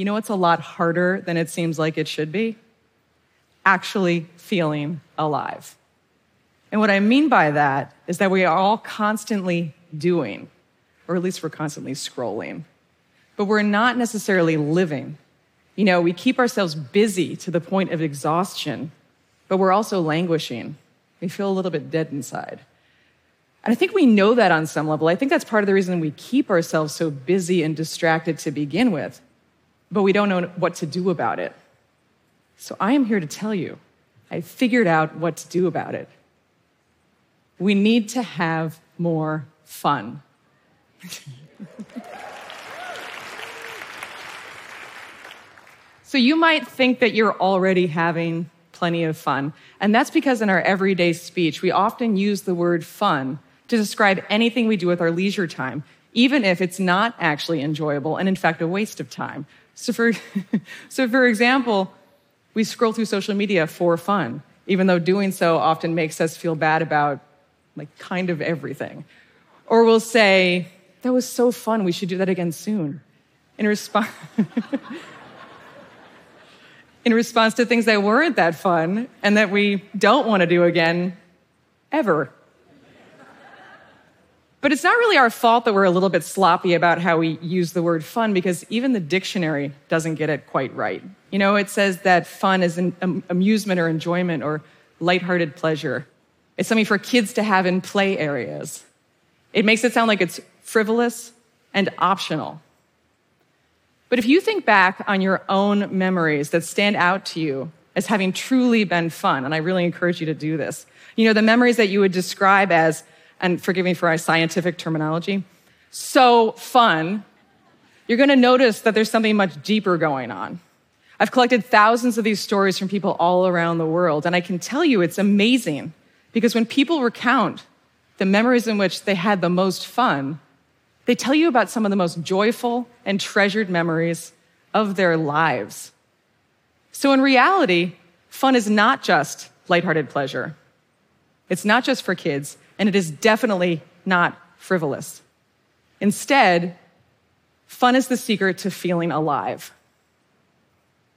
you know what's a lot harder than it seems like it should be? Actually feeling alive. And what I mean by that is that we are all constantly doing, or at least we're constantly scrolling, but we're not necessarily living. You know, we keep ourselves busy to the point of exhaustion, but we're also languishing. We feel a little bit dead inside. And I think we know that on some level. I think that's part of the reason we keep ourselves so busy and distracted to begin with, but we don't know what to do about it. So I am here to tell you, I figured out what to do about it. We need to have more fun. so you might think that you're already having plenty of fun. And that's because in our everyday speech, we often use the word fun to describe anything we do with our leisure time, even if it's not actually enjoyable and, in fact, a waste of time. So, for, so for example, we scroll through social media for fun, even though doing so often makes us feel bad about, like, kind of everything. Or we'll say, That was so fun, we should do that again soon. In response, in response to things that weren't that fun and that we don't want to do again ever. But it's not really our fault that we're a little bit sloppy about how we use the word fun because even the dictionary doesn't get it quite right. You know, it says that fun is an um, amusement or enjoyment or lighthearted pleasure. It's something for kids to have in play areas. It makes it sound like it's frivolous and optional. But if you think back on your own memories that stand out to you as having truly been fun, and I really encourage you to do this, you know, the memories that you would describe as and forgive me for our scientific terminology, so fun, you're going to notice that there's something much deeper going on. I've collected thousands of these stories from people all around the world, and I can tell you it's amazing because when people recount the memories in which they had the most fun, they tell you about some of the most joyful and treasured memories of their lives. So, in reality, fun is not just lighthearted pleasure. It's not just for kids, and it is definitely not frivolous. Instead, fun is the secret to feeling alive.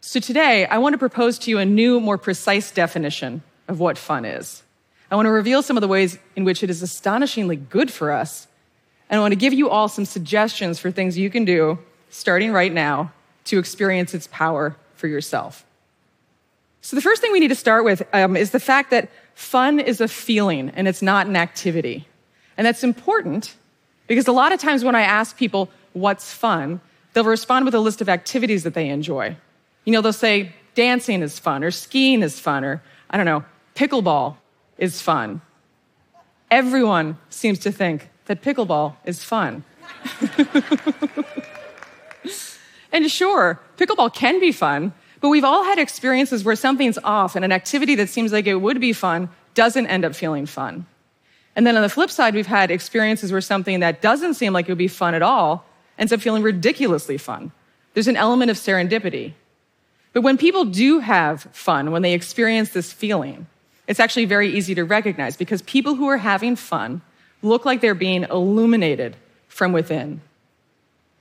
So today, I want to propose to you a new, more precise definition of what fun is. I want to reveal some of the ways in which it is astonishingly good for us. And I want to give you all some suggestions for things you can do starting right now to experience its power for yourself. So, the first thing we need to start with um, is the fact that fun is a feeling and it's not an activity. And that's important because a lot of times when I ask people what's fun, they'll respond with a list of activities that they enjoy. You know, they'll say dancing is fun, or skiing is fun, or I don't know, pickleball is fun. Everyone seems to think that pickleball is fun. and sure, pickleball can be fun, but we've all had experiences where something's off and an activity that seems like it would be fun doesn't end up feeling fun. And then on the flip side, we've had experiences where something that doesn't seem like it would be fun at all ends up feeling ridiculously fun. There's an element of serendipity. But when people do have fun, when they experience this feeling, it's actually very easy to recognize because people who are having fun look like they're being illuminated from within.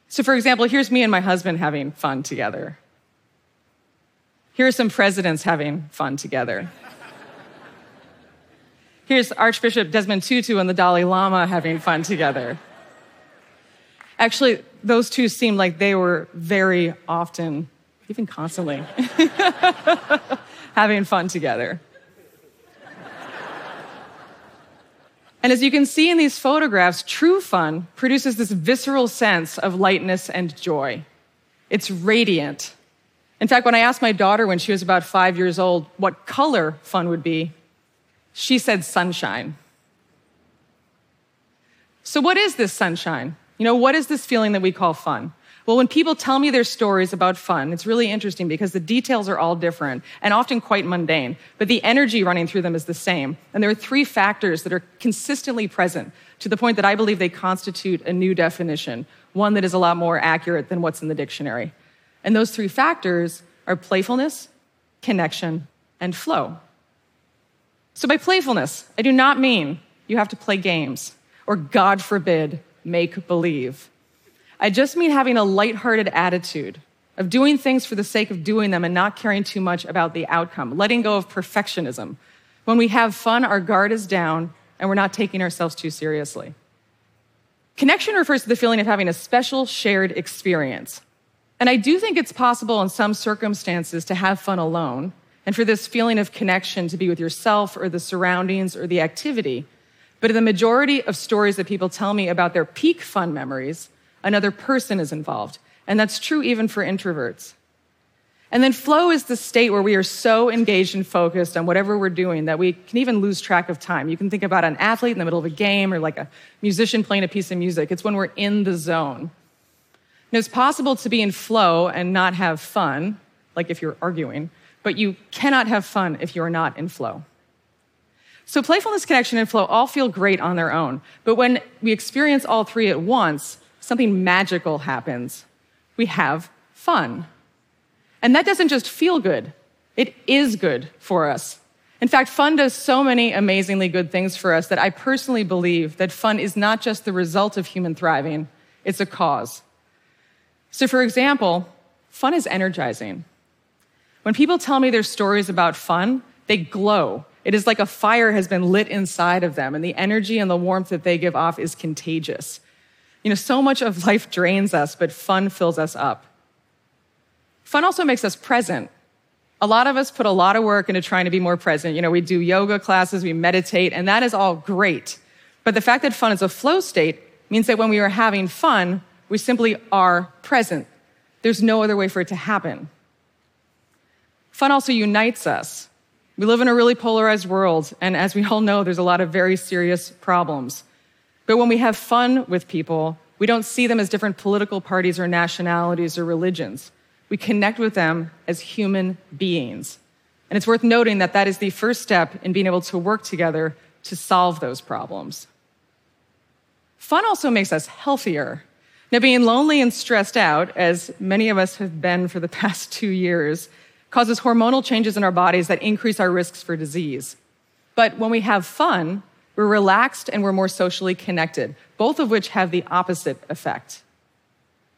So, for example, here's me and my husband having fun together. Here are some presidents having fun together. Here's Archbishop Desmond Tutu and the Dalai Lama having fun together. Actually, those two seemed like they were very often, even constantly, having fun together. And as you can see in these photographs, true fun produces this visceral sense of lightness and joy. It's radiant. In fact, when I asked my daughter when she was about five years old what color fun would be, she said sunshine. So, what is this sunshine? You know, what is this feeling that we call fun? Well, when people tell me their stories about fun, it's really interesting because the details are all different and often quite mundane, but the energy running through them is the same. And there are three factors that are consistently present to the point that I believe they constitute a new definition, one that is a lot more accurate than what's in the dictionary. And those three factors are playfulness, connection, and flow. So, by playfulness, I do not mean you have to play games or, God forbid, make believe. I just mean having a lighthearted attitude of doing things for the sake of doing them and not caring too much about the outcome, letting go of perfectionism. When we have fun, our guard is down and we're not taking ourselves too seriously. Connection refers to the feeling of having a special shared experience. And I do think it's possible in some circumstances to have fun alone and for this feeling of connection to be with yourself or the surroundings or the activity. But in the majority of stories that people tell me about their peak fun memories, another person is involved. And that's true even for introverts. And then flow is the state where we are so engaged and focused on whatever we're doing that we can even lose track of time. You can think about an athlete in the middle of a game or like a musician playing a piece of music. It's when we're in the zone. It's possible to be in flow and not have fun, like if you're arguing, but you cannot have fun if you are not in flow. So playfulness, connection, and flow all feel great on their own. But when we experience all three at once, something magical happens. We have fun. And that doesn't just feel good, it is good for us. In fact, fun does so many amazingly good things for us that I personally believe that fun is not just the result of human thriving, it's a cause. So, for example, fun is energizing. When people tell me their stories about fun, they glow. It is like a fire has been lit inside of them, and the energy and the warmth that they give off is contagious. You know, so much of life drains us, but fun fills us up. Fun also makes us present. A lot of us put a lot of work into trying to be more present. You know, we do yoga classes, we meditate, and that is all great. But the fact that fun is a flow state means that when we are having fun, we simply are present. There's no other way for it to happen. Fun also unites us. We live in a really polarized world, and as we all know, there's a lot of very serious problems. But when we have fun with people, we don't see them as different political parties or nationalities or religions we connect with them as human beings. And it's worth noting that that is the first step in being able to work together to solve those problems. Fun also makes us healthier. Now, being lonely and stressed out, as many of us have been for the past two years, causes hormonal changes in our bodies that increase our risks for disease. But when we have fun, we're relaxed and we're more socially connected, both of which have the opposite effect.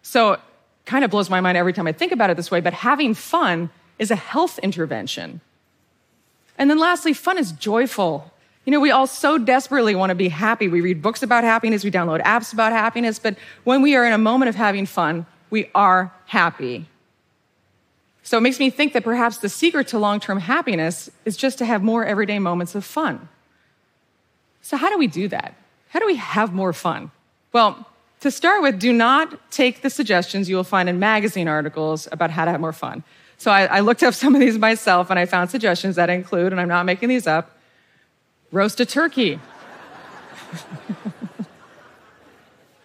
So, kind of blows my mind every time I think about it this way, but having fun is a health intervention. And then lastly, fun is joyful. You know, we all so desperately want to be happy. We read books about happiness, we download apps about happiness, but when we are in a moment of having fun, we are happy. So it makes me think that perhaps the secret to long term happiness is just to have more everyday moments of fun. So, how do we do that? How do we have more fun? Well, to start with, do not take the suggestions you will find in magazine articles about how to have more fun. So I, I looked up some of these myself and I found suggestions that include, and I'm not making these up, roast a turkey.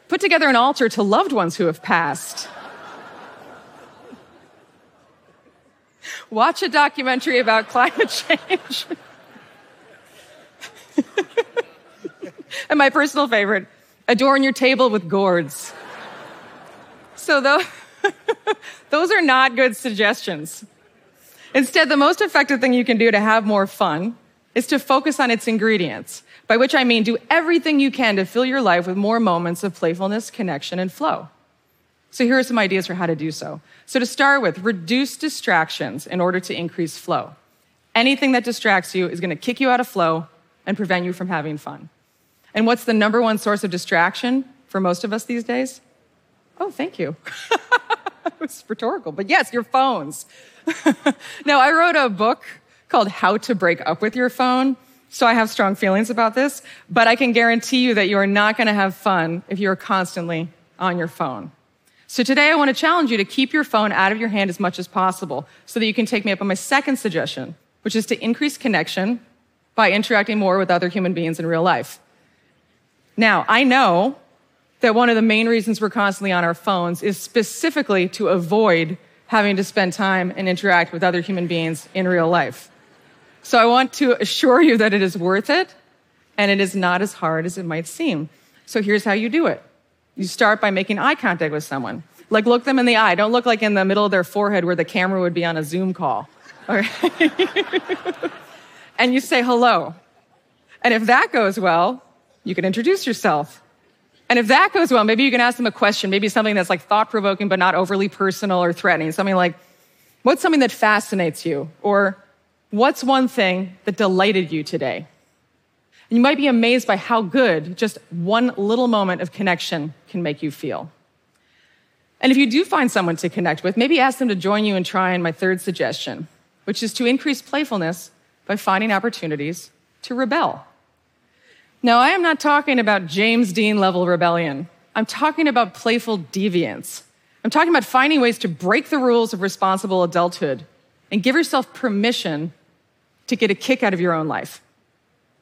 Put together an altar to loved ones who have passed. Watch a documentary about climate change. and my personal favorite, Adorn your table with gourds. So those are not good suggestions. Instead, the most effective thing you can do to have more fun is to focus on its ingredients, by which I mean do everything you can to fill your life with more moments of playfulness, connection, and flow. So here are some ideas for how to do so. So to start with, reduce distractions in order to increase flow. Anything that distracts you is going to kick you out of flow and prevent you from having fun. And what's the number one source of distraction for most of us these days? Oh, thank you. it was rhetorical, but yes, your phones. now, I wrote a book called How to Break Up with Your Phone. So I have strong feelings about this, but I can guarantee you that you are not going to have fun if you are constantly on your phone. So today I want to challenge you to keep your phone out of your hand as much as possible so that you can take me up on my second suggestion, which is to increase connection by interacting more with other human beings in real life. Now, I know that one of the main reasons we're constantly on our phones is specifically to avoid having to spend time and interact with other human beings in real life. So I want to assure you that it is worth it and it is not as hard as it might seem. So here's how you do it. You start by making eye contact with someone. Like look them in the eye. Don't look like in the middle of their forehead where the camera would be on a Zoom call. and you say hello. And if that goes well, you can introduce yourself. And if that goes well, maybe you can ask them a question, maybe something that's like thought provoking, but not overly personal or threatening. Something like, What's something that fascinates you? Or what's one thing that delighted you today? And you might be amazed by how good just one little moment of connection can make you feel. And if you do find someone to connect with, maybe ask them to join you in trying my third suggestion, which is to increase playfulness by finding opportunities to rebel. Now, I am not talking about James Dean level rebellion. I'm talking about playful deviance. I'm talking about finding ways to break the rules of responsible adulthood and give yourself permission to get a kick out of your own life.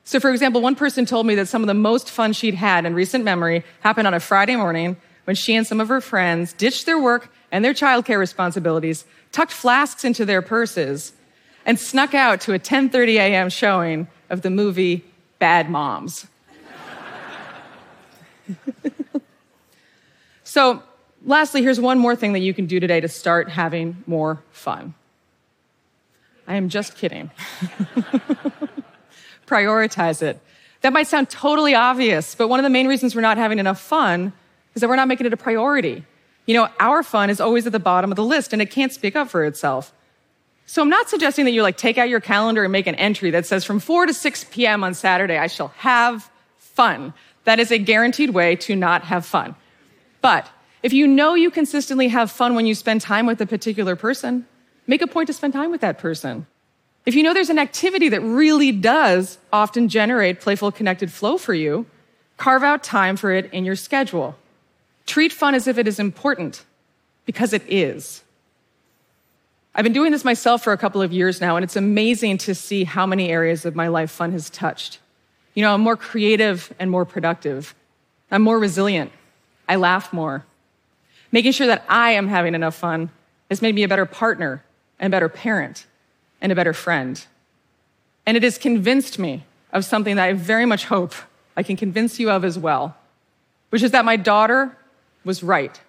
So, for example, one person told me that some of the most fun she'd had in recent memory happened on a Friday morning when she and some of her friends ditched their work and their childcare responsibilities, tucked flasks into their purses, and snuck out to a 10:30 a.m. showing of the movie Bad Moms. so, lastly, here's one more thing that you can do today to start having more fun. I am just kidding. Prioritize it. That might sound totally obvious, but one of the main reasons we're not having enough fun is that we're not making it a priority. You know, our fun is always at the bottom of the list and it can't speak up for itself. So I'm not suggesting that you like take out your calendar and make an entry that says from 4 to 6 p.m. on Saturday, I shall have fun. That is a guaranteed way to not have fun. But if you know you consistently have fun when you spend time with a particular person, make a point to spend time with that person. If you know there's an activity that really does often generate playful connected flow for you, carve out time for it in your schedule. Treat fun as if it is important, because it is. I've been doing this myself for a couple of years now, and it's amazing to see how many areas of my life fun has touched. You know, I'm more creative and more productive. I'm more resilient. I laugh more. Making sure that I am having enough fun has made me a better partner and a better parent and a better friend. And it has convinced me of something that I very much hope I can convince you of as well, which is that my daughter was right.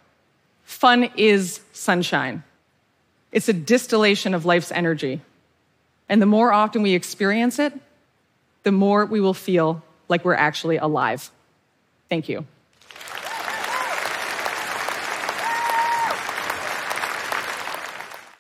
Fun is sunshine. It's a distillation of life's energy. And the more often we experience it, the more we will feel like we're actually alive. Thank you.